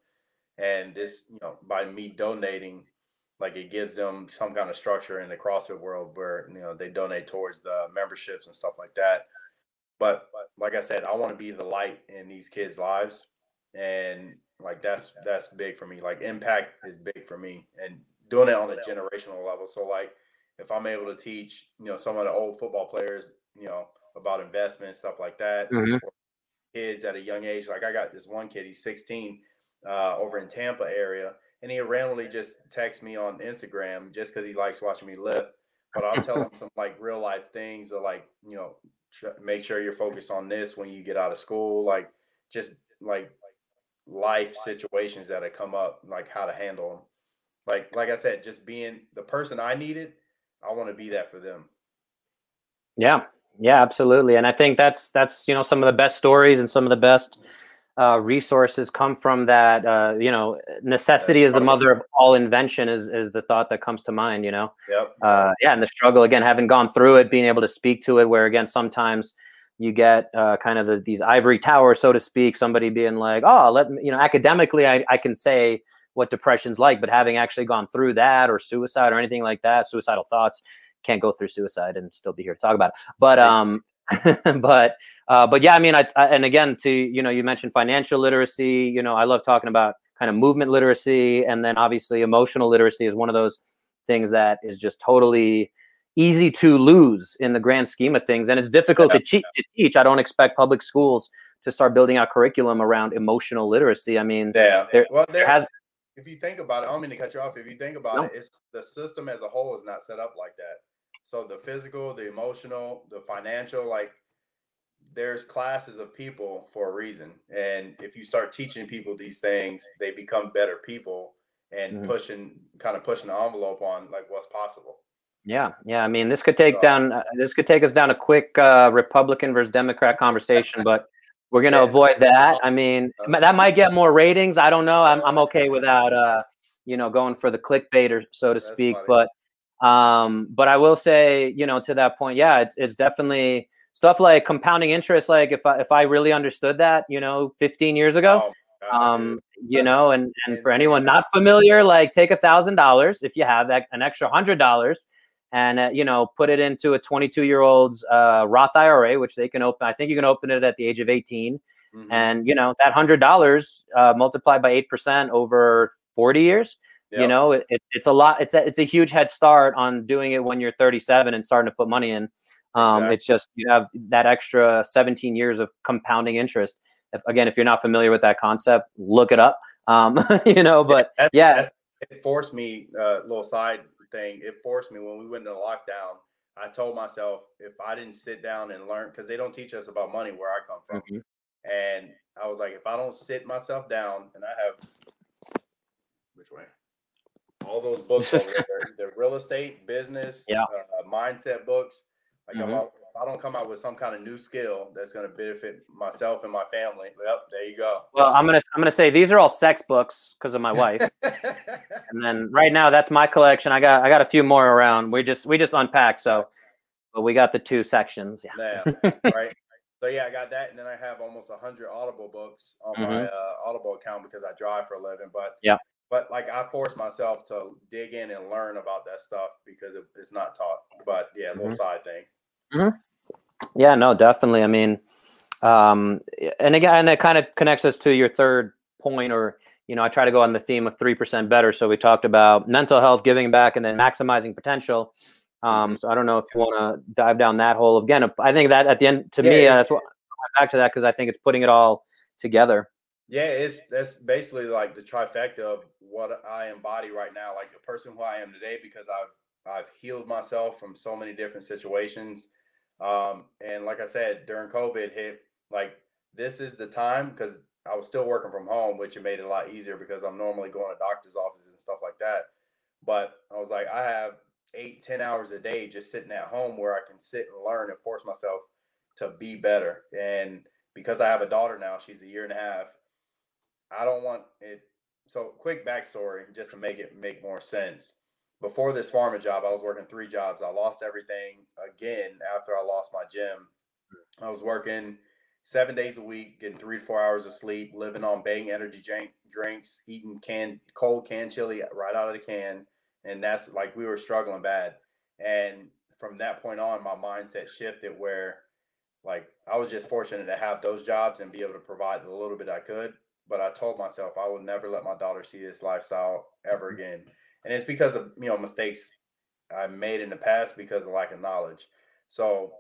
And this, you know, by me donating, like it gives them some kind of structure in the CrossFit world where you know they donate towards the memberships and stuff like that. But, but like I said, I want to be the light in these kids' lives, and like that's that's big for me. Like impact is big for me, and doing it on a generational level. So like if I'm able to teach, you know, some of the old football players, you know, about investment stuff like that, mm-hmm. kids at a young age. Like I got this one kid, he's 16, uh, over in Tampa area, and he randomly just texts me on Instagram just because he likes watching me lift. But I'll tell him some like real life things to like you know tr- make sure you're focused on this when you get out of school, like just like life situations that have come up, like how to handle them. Like like I said, just being the person I needed, I want to be that for them. Yeah, yeah, absolutely. And I think that's that's you know some of the best stories and some of the best uh, resources come from that. Uh, you know, necessity is the mother of all invention. Is is the thought that comes to mind. You know. Yep. Uh, yeah, and the struggle again, having gone through it, being able to speak to it, where again sometimes you get uh, kind of the, these ivory towers, so to speak. Somebody being like, "Oh, let me," you know, academically, I, I can say what depression's like, but having actually gone through that or suicide or anything like that, suicidal thoughts, can't go through suicide and still be here to talk about it. But um, but uh, but yeah, I mean, I, I, and again, to you know, you mentioned financial literacy. You know, I love talking about kind of movement literacy, and then obviously emotional literacy is one of those things that is just totally easy to lose in the grand scheme of things, and it's difficult to, to teach. I don't expect public schools to start building out curriculum around emotional literacy. I mean, yeah, there, well, there has. If you think about it, I don't mean to cut you off. If you think about no. it, it's the system as a whole is not set up like that. So the physical, the emotional, the financial, like there's classes of people for a reason. And if you start teaching people these things, they become better people and mm-hmm. pushing kind of pushing the envelope on like what's possible. Yeah, yeah. I mean, this could take so, down uh, this could take us down a quick uh, Republican versus Democrat conversation, but we're gonna yeah. avoid that. I mean, that might get more ratings. I don't know. I'm I'm okay without uh, you know, going for the clickbait or so to That's speak. Funny. But um, but I will say, you know, to that point, yeah, it's it's definitely stuff like compounding interest. Like if I if I really understood that, you know, 15 years ago, oh, um, you know, and and for anyone not familiar, like take a thousand dollars if you have that an extra hundred dollars, and uh, you know, put it into a 22 year old's uh, Roth IRA, which they can open. I think you can open it at the age of 18, mm-hmm. and you know that hundred dollars uh, multiplied by eight percent over 40 years Yep. You know, it, it, it's a lot. It's a, it's a huge head start on doing it when you're 37 and starting to put money in. Um, exactly. It's just you have that extra 17 years of compounding interest. If, again, if you're not familiar with that concept, look it up. Um, you know, but that's, yeah, that's, it forced me. A uh, little side thing. It forced me when we went into lockdown. I told myself if I didn't sit down and learn, because they don't teach us about money where I come from, mm-hmm. and I was like, if I don't sit myself down, and I have which way? all those books over there, real estate, business, yeah. uh, mindset books. Like mm-hmm. if I don't come out with some kind of new skill that's going to benefit myself and my family, yep, there you go. Well, I'm gonna I'm gonna say these are all sex books because of my wife, and then right now that's my collection. I got I got a few more around. We just we just unpacked, so but we got the two sections. Yeah, yeah right. So yeah, I got that, and then I have almost hundred Audible books on mm-hmm. my uh, Audible account because I drive for a living. But yeah, but like I force myself to dig in and learn about that stuff because it, it's not taught. But yeah, little mm-hmm. side thing. Mm-hmm. Yeah, no, definitely. I mean, um, and again, it kind of connects us to your third point, or you know, I try to go on the theme of three percent better. So we talked about mental health, giving back, and then maximizing potential. Um, so I don't know if you want to dive down that hole again. I think that at the end, to yeah, me, uh, that's what back to that because I think it's putting it all together. Yeah, it's that's basically like the trifecta of what I embody right now, like the person who I am today, because I've I've healed myself from so many different situations. Um, and like I said, during COVID hit, like this is the time because I was still working from home, which it made it a lot easier because I'm normally going to doctor's offices and stuff like that. But I was like, I have eight, ten hours a day just sitting at home where I can sit and learn and force myself to be better. And because I have a daughter now, she's a year and a half I don't want it. So, quick backstory, just to make it make more sense. Before this pharma job, I was working three jobs. I lost everything again after I lost my gym. I was working seven days a week, getting three to four hours of sleep, living on Bang energy drink, drinks, eating canned cold canned chili right out of the can, and that's like we were struggling bad. And from that point on, my mindset shifted where like I was just fortunate to have those jobs and be able to provide the little bit I could but I told myself I would never let my daughter see this lifestyle ever mm-hmm. again. And it's because of you know mistakes I made in the past because of lack of knowledge. So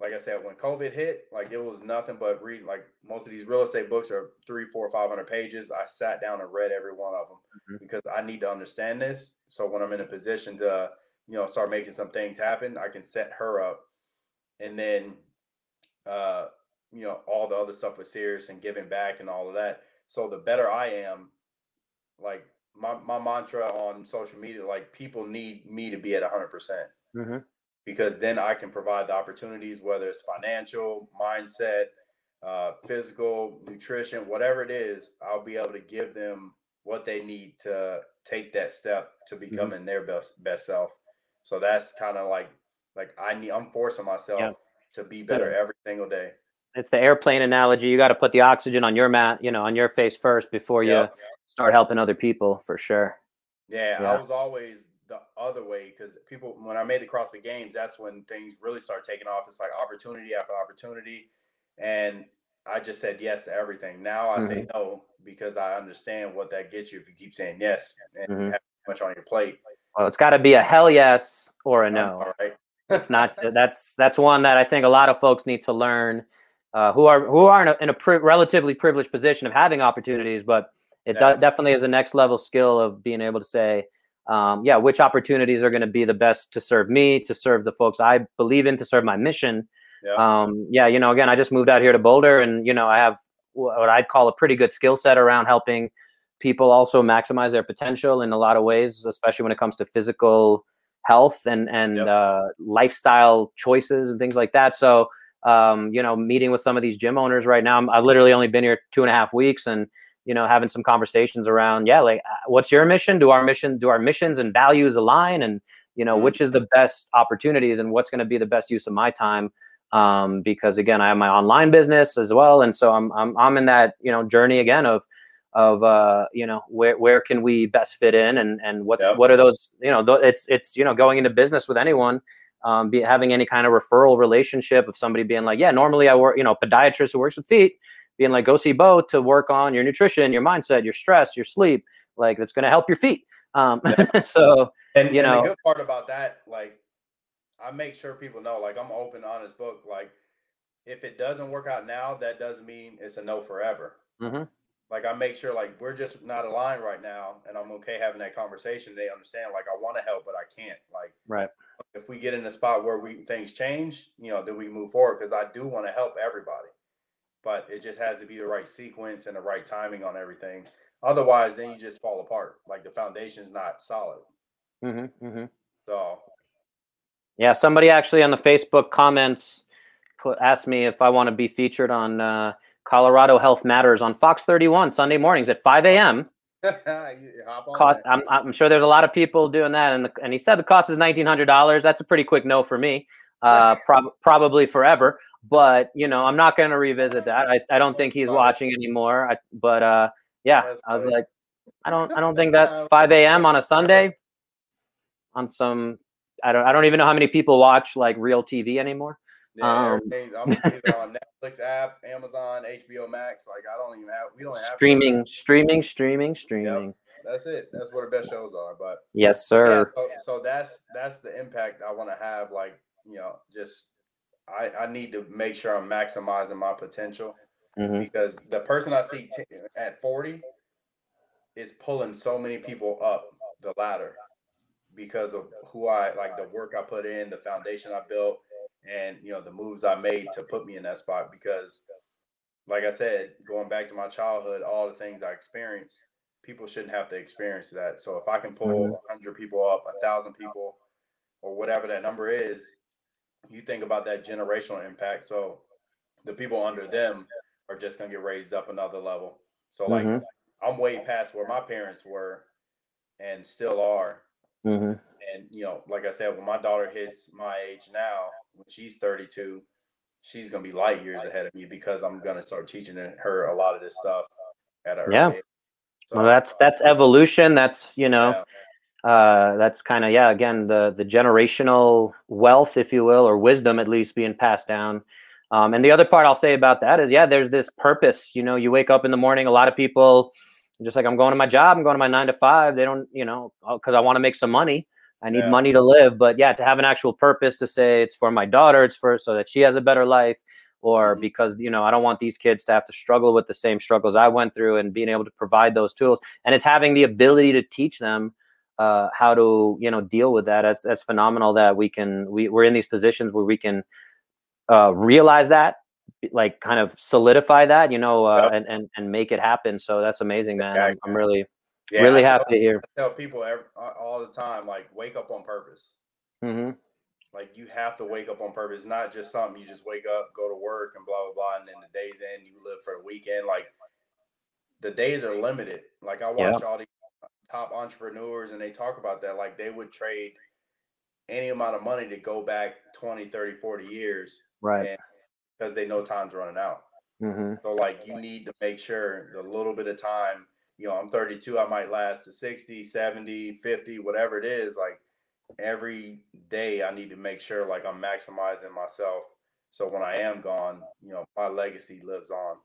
like I said, when COVID hit, like it was nothing but reading. Like most of these real estate books are three, four, five hundred pages. I sat down and read every one of them mm-hmm. because I need to understand this. So when I'm in a position to, you know, start making some things happen, I can set her up, and then, uh, you know, all the other stuff with Cirrus and giving back and all of that. So the better I am, like my my mantra on social media, like people need me to be at hundred percent. Mm-hmm because then I can provide the opportunities, whether it's financial, mindset, uh, physical, nutrition, whatever it is, I'll be able to give them what they need to take that step to becoming mm-hmm. their best best self. So that's kind of like like I need I'm forcing myself yeah. to be better every single day. It's the airplane analogy. You got to put the oxygen on your mat, you know, on your face first before you start helping other people for sure. Yeah, yeah, I was always the other way because people when I made the CrossFit Games, that's when things really start taking off. It's like opportunity after opportunity, and I just said yes to everything. Now I mm-hmm. say no because I understand what that gets you if you keep saying yes and mm-hmm. have too much on your plate. Well, it's got to be a hell yes or a no. All right. it's not. That's that's one that I think a lot of folks need to learn. Uh, who are who are in a, in a pri- relatively privileged position of having opportunities, but it yeah. do- definitely is a next level skill of being able to say, um, yeah, which opportunities are going to be the best to serve me, to serve the folks I believe in, to serve my mission. Yeah. Um, yeah, you know, again, I just moved out here to Boulder, and you know, I have what I'd call a pretty good skill set around helping people also maximize their potential in a lot of ways, especially when it comes to physical health and and yep. uh, lifestyle choices and things like that. So, um, you know, meeting with some of these gym owners right now, i I've literally only been here two and a half weeks, and you know having some conversations around yeah like uh, what's your mission? Do our mission do our missions and values align? And you know mm-hmm. which is the best opportunities and what's going to be the best use of my time? Um, because again i have my online business as well. And so i'm i'm, I'm in that you know journey again of of uh, you know where where can we best fit in? And and what's yep. what are those you know th- it's it's you know going into business with anyone um, be having any kind of referral relationship of somebody being like yeah normally i work you know podiatrist who works with feet being like, go see Bo to work on your nutrition, your mindset, your stress, your sleep. Like that's going to help your feet. Um, yeah. so, and, you and know, the good part about that, like, I make sure people know, like, I'm open, honest book. Like, if it doesn't work out now, that doesn't mean it's a no forever. Mm-hmm. Like, I make sure, like, we're just not aligned right now, and I'm okay having that conversation. They understand, like, I want to help, but I can't. Like, right. If we get in a spot where we things change, you know, then we move forward because I do want to help everybody but it just has to be the right sequence and the right timing on everything. Otherwise, then you just fall apart. Like the foundation's not solid. Mm-hmm, mm-hmm. So, yeah, somebody actually on the Facebook comments put asked me if I want to be featured on uh, Colorado Health Matters on Fox 31 Sunday mornings at 5 a.m. cost. I'm, I'm sure there's a lot of people doing that, and the, and he said the cost is nineteen hundred dollars. That's a pretty quick no for me. Uh, prob- probably forever. But you know, I'm not going to revisit that. I, I don't think he's watching anymore. I, but uh, yeah, I was like, I don't I don't think that 5 a.m. on a Sunday on some I don't I don't even know how many people watch like real TV anymore. Yeah, um, I'm on Netflix app, Amazon, HBO Max. Like I don't even have we don't have streaming, streaming, streaming, streaming. Yep. That's it. That's where the best shows are. But yes, sir. Yeah, so, so that's that's the impact I want to have. Like you know, just I, I need to make sure I'm maximizing my potential mm-hmm. because the person I see t- at 40 is pulling so many people up the ladder because of who I like the work I put in, the foundation I built, and you know the moves I made to put me in that spot. Because, like I said, going back to my childhood, all the things I experienced, people shouldn't have to experience that. So if I can pull mm-hmm. 100 people up, a thousand people, or whatever that number is, you think about that generational impact. So the people under them are just gonna get raised up another level. So like mm-hmm. I'm way past where my parents were and still are. Mm-hmm. And you know, like I said, when my daughter hits my age now, when she's 32, she's gonna be light years ahead of me because I'm gonna start teaching her a lot of this stuff at her yeah. So, well, that's that's evolution. That's you know, yeah uh, that's kind of yeah again the the generational wealth if you will or wisdom at least being passed down um, and the other part i'll say about that is yeah there's this purpose you know you wake up in the morning a lot of people just like i'm going to my job i'm going to my nine to five they don't you know because i want to make some money I need Yeah. money to live. But yeah, to have an actual purpose to say it's for my daughter, it's for so that she has a better life, or Mhm. because you know I don't want these kids to have to struggle with the same struggles I went through, and being able to provide those tools, and it's having the ability to teach them uh, how to you know deal with that. That's that's phenomenal that we can we we're in these positions where we can uh, realize that like kind of solidify that you know uh, Yep. and, and and make it happen so that's amazing man I'm, I'm really Yeah, really I tell, happy to hear I tell people every, all the time, like wake up on purpose. hmm Like you have to wake up on purpose. It's not just something you just wake up, go to work, and blah blah blah, and then the days end, you live for the weekend. Like the days are limited. Like I Yeah. watch all these top entrepreneurs, and they talk about that. Like they would trade any amount of money to go back 20, 30, 40 years right because they know time's running out. hmm So like you need to make sure the little bit of time, you know, I'm 32, I might last to 60, 70, 50, whatever it is, like every day I need to make sure like I'm maximizing myself. So when I am gone, you know, my legacy lives on.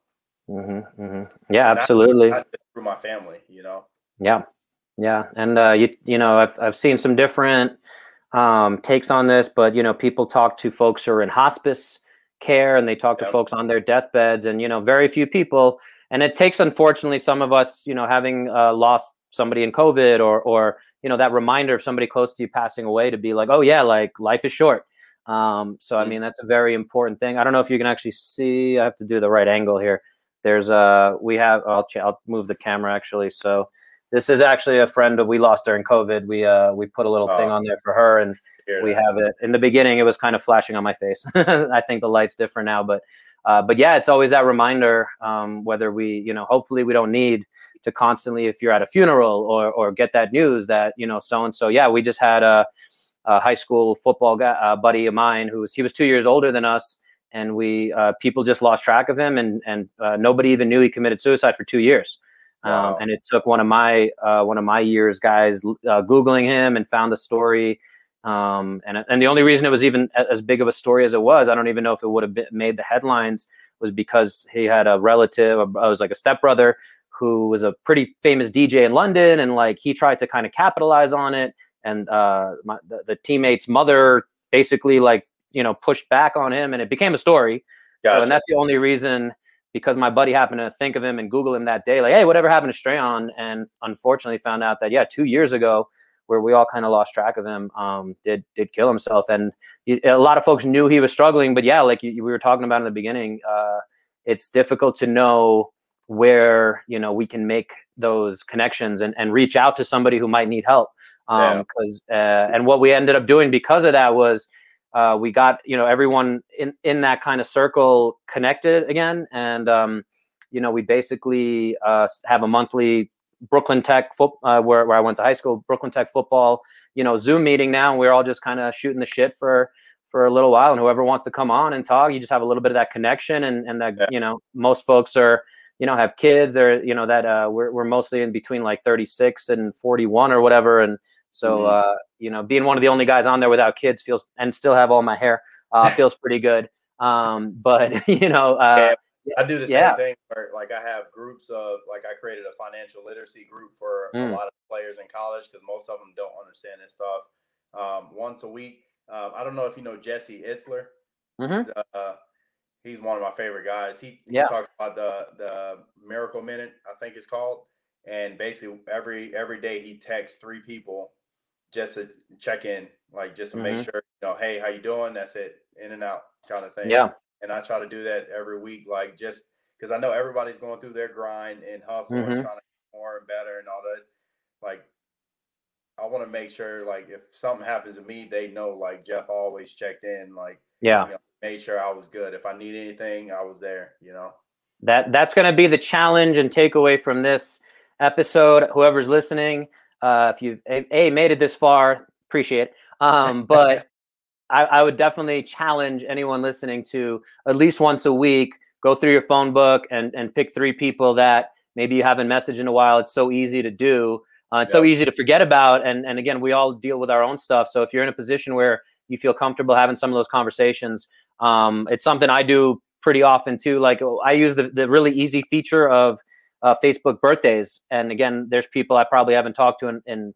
hmm hmm yeah And absolutely through my family, you know. Yeah, yeah, and uh, you you know I've I've seen some different um, takes on this, but you know people talk to folks who are in hospice care and they talk to folks on their deathbeds, and you know very few people, and it takes unfortunately some of us you know having uh, lost somebody in COVID or or you know that reminder of somebody close to you passing away to be like oh yeah like life is short. Um, so I Mm. mean that's a very important thing. I don't know if you can actually see. I have to do the right angle here. There's uh we have I'll ch- I'll move the camera actually so this is actually a friend that we lost during COVID. We uh we put a little thing Oh. on there for her, and we have it. In the beginning, it was kind of flashing on my face. I think the light's different now, but uh, but yeah, it's always that reminder. Um, whether we, you know, hopefully we don't need to constantly, if you're at a funeral or or get that news that you know so and so. Yeah, we just had a, a high school football guy, uh, buddy of mine who was he was two years older than us. And we uh, people just lost track of him, and and uh, nobody even knew he committed suicide for two years. Um, and it took one of my uh, one of my years guys uh, googling him and found the story. Um, and and the only reason it was even as big of a story as it was, I don't even know if it would have been, made the headlines, was because he had a relative, I was like a stepbrother, who was a pretty famous DJ in London, and like he tried to kind of capitalize on it. And uh, my, the, the teammate's mother basically like you know pushed back on him, and it became a story. So, and that's the only reason because my buddy happened to think of him and Google him that day, like, hey, whatever happened to Strayon? And unfortunately found out that yeah, two years ago, where we all kind of lost track of him, um, did did kill himself. And a lot of folks knew he was struggling, but yeah, like we were talking about in the beginning, uh, it's difficult to know where you know we can make those connections and, and reach out to somebody who might need help. Yeah. Um, because uh, and what we ended up doing because of that was uh, we got you know everyone in in that kind of circle connected again and um, you know we basically uh, have a monthly brooklyn tech foot uh, where, where i went to high school brooklyn tech football you know zoom meeting now and we're all just kind of shooting the shit for for a little while and whoever wants to come on and talk you just have a little bit of that connection and and that Yeah. you know most folks are you know have kids they're you know that uh we're, we're mostly in between like 36 and 41 or whatever and so Mhm. uh you know being one of the only guys on there without kids feels and still have all my hair uh feels pretty good um but you know uh I do the same Yeah. thing where like I have groups of like I created a financial literacy group for Mm. a lot of players in college because most of them don't understand this stuff. Um, once a week. Um, I don't know if you know Jesse Itzler. Mhm. He's, uh, he's one of my favorite guys. He, he Yeah. talks about the the miracle minute, I think it's called. And basically every every day he texts three people just to check in, like just to make Mhm. sure, you know, hey, how you doing? That's it, in and out kind of thing yeah and I try to do that every week, like just because I know everybody's going through their grind and hustle Mhm. and trying to get more and better and all that. Like, I want to make sure, like, if something happens to me, they know, like, Jeff always checked in, like, yeah you know, made sure I was good. If I need anything, I was there, you know. that that's going to be the challenge and takeaway from this episode whoever's listening uh if you've a, a made it this far appreciate it um but I, I would definitely challenge anyone listening to at least once a week go through your phone book and and pick three people that maybe you haven't messaged in a while. It's so easy to do. Uh, it's so easy to forget about. And and again we all deal with our own stuff. So if you're in a position where you feel comfortable having some of those conversations um, it's something i do pretty often too. Like oh, i use the, the really easy feature of uh, facebook birthdays. And again there's people i probably haven't talked to in, in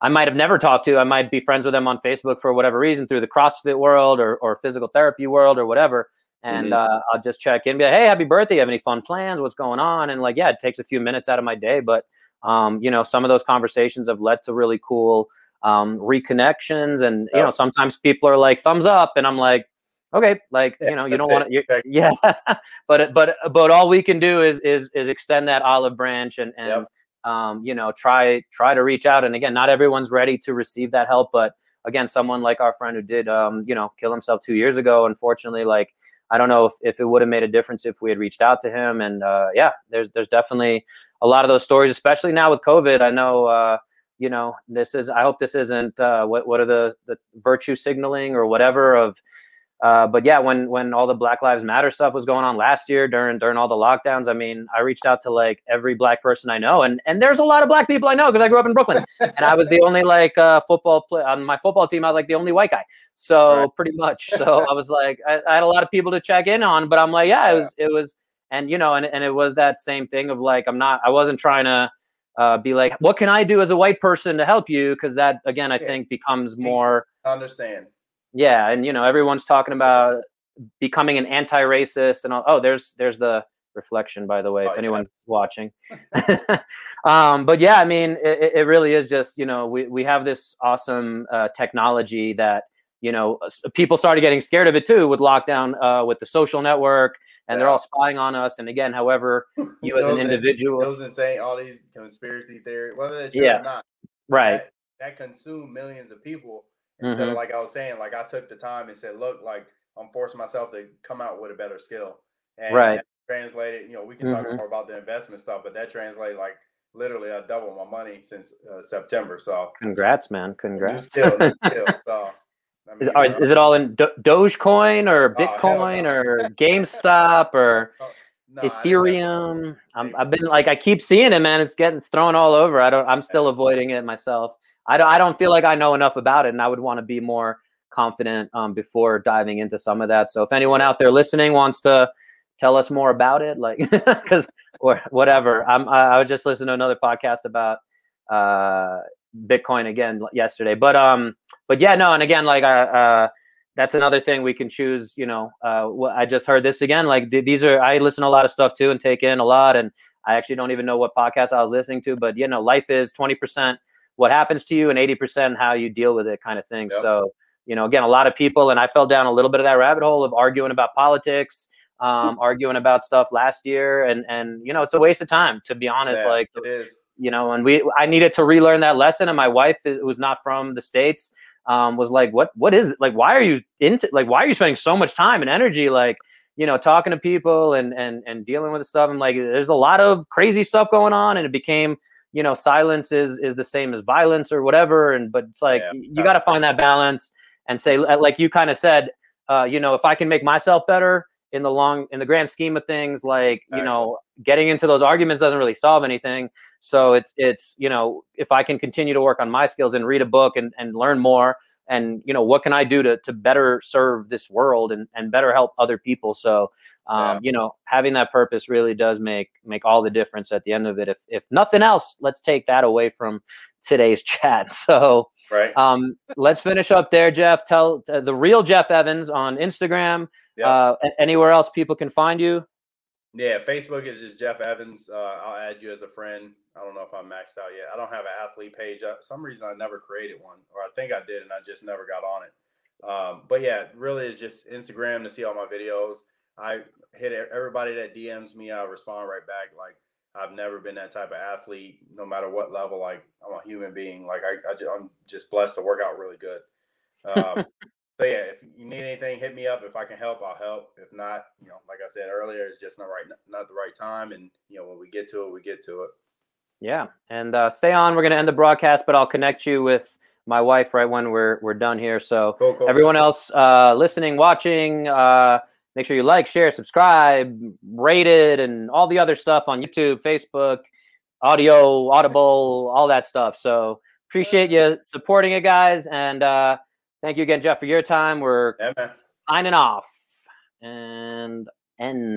I might have never talked to. I might be friends with them on Facebook for whatever reason through the CrossFit world or, or physical therapy world or whatever. And mm-hmm. uh, I'll just check in, be like, hey, happy birthday. You have any fun plans? What's going on? And like, yeah, it takes a few minutes out of my day. But, um, you know, some of those conversations have led to really cool um, reconnections. And, you know, sometimes people are like, thumbs up. And I'm like, okay, like, yeah, you know, you don't want to, yeah. but, but, but all we can do is, is, is extend that olive branch and, and, yep um, you know, try try to reach out. And again, not everyone's ready to receive that help, but again, someone like our friend who did, um, you know, kill himself two years ago, unfortunately, like I don't know if, if it would have made a difference if we had reached out to him. And uh, yeah, there's there's definitely a lot of those stories, especially now with COVID. I know, uh, you know, this is. I hope this isn't uh, what what are the the virtue signaling or whatever of uh, but yeah, when when all the Black Lives Matter stuff was going on last year during during all the lockdowns, I mean, I reached out to like every black person I know, and and there's a lot of black people I know because I grew up in Brooklyn, and I was the only like uh, football play on my football team. I was like the only white guy, so right. pretty much. So I was like, I, I, had a lot of people to check in on, but I'm like, yeah, it was it was, and you know, and and it was that same thing of like, I'm not, I wasn't trying to. Uh, be like, what can I do as a white person to help you? Because that again, I yeah. think becomes more. understand yeah, and you know everyone's talking about becoming an anti-racist and all. Oh, there's there's the reflection by the way oh, if anyone's yeah. watching um, but yeah i mean it, it, really is just you know we, we have this awesome uh, technology that you know people started getting scared of it too with lockdown uh, with the social network and yeah. they're all spying on us and again however you as an individual those insane all these conspiracy theories whether they're true yeah. or not right that, that consume millions of people Instead mm-hmm. of like I was saying, like I took the time and said, look, like I'm forcing myself to come out with a better skill. And right. translated, you know, we can mm-hmm. talk more about the investment stuff, but that translated like literally I doubled my money since uh, September. So congrats, man. Congrats. Still, still, so, I mean, is, is, it all in Do- Dogecoin or oh, Bitcoin oh, or GameStop or oh, no, Ethereum? i have been like, I keep seeing it, man. It's getting it's thrown all over. I don't, I'm still avoiding it myself. I don't, I don't feel like I know enough about it, and I would want to be more confident um, before diving into some of that. So if anyone out there listening wants to tell us more about it, like because or whatever, I'm I, I would just listen to another podcast about uh, Bitcoin again yesterday. But um, but yeah, no, and again, like uh, uh that's another thing we can choose. You know, uh, I just heard this again. Like th- these are I listen to a lot of stuff too and take in a lot, and I actually don't even know what podcast I was listening to. But you know, life is twenty percent what happens to you and 80% how you deal with it kind of thing. Yep. So, you know, again, a lot of people, and I fell down a little bit of that rabbit hole of arguing about politics, um, arguing about stuff last year. And, and, you know, it's a waste of time, to be honest. Yeah, like, it is. You know, and we, I needed to relearn that lesson. And my wife, who's not from the States, um, was like, what, what is it? Like, why are you into, like, why are you spending so much time and energy? Like, you know, talking to people and, and, and dealing with the stuff. I'm like, there's a lot of crazy stuff going on. And it became, you know silence is is the same as violence or whatever and but it's like yeah, you got to find that balance and say like you kind of said uh, you know if i can make myself better in the long in the grand scheme of things like you know getting into those arguments doesn't really solve anything. So it's it's you know if i can continue to work on my skills and read a book and, and learn more and you know what can i do to, to better serve this world and, and better help other people? So um, yeah. you know having that purpose really does make make all the difference at the end of it. If if nothing else let's take that away from today's chat. So right. um let's finish up there jeff. Tell uh, the real jeff evans on instagram. Yep. uh anywhere else people can find you? Yeah facebook is just jeff evans. Uh, i'll add you as a friend. I don't know if i'm maxed out yet. I don't have an athlete page. Uh, some reason i never created one or i think i did and i just never got on it. Um, but yeah really is just instagram to see all my videos I hit everybody that DMs me. I respond right back. Like I've never been that type of athlete, no matter what level. Like I'm a human being. Like I, I am just blessed to work out really good. Um, so yeah, if you need anything, hit me up. If I can help, I'll help. If not, you know, like I said earlier, it's just not right, not the right time. And you know, when we get to it, we get to it. Yeah, and uh, stay on. We're gonna end the broadcast, but I'll connect you with my wife right when we're we're done here. So cool, cool, everyone cool. else uh, listening, watching. Uh, Make sure you like, share, subscribe, rate it, and all the other stuff on YouTube, Facebook, audio, Audible, all that stuff. So appreciate you supporting it, guys. And uh, thank you again, Jeff, for your time. We're yeah, signing off and end.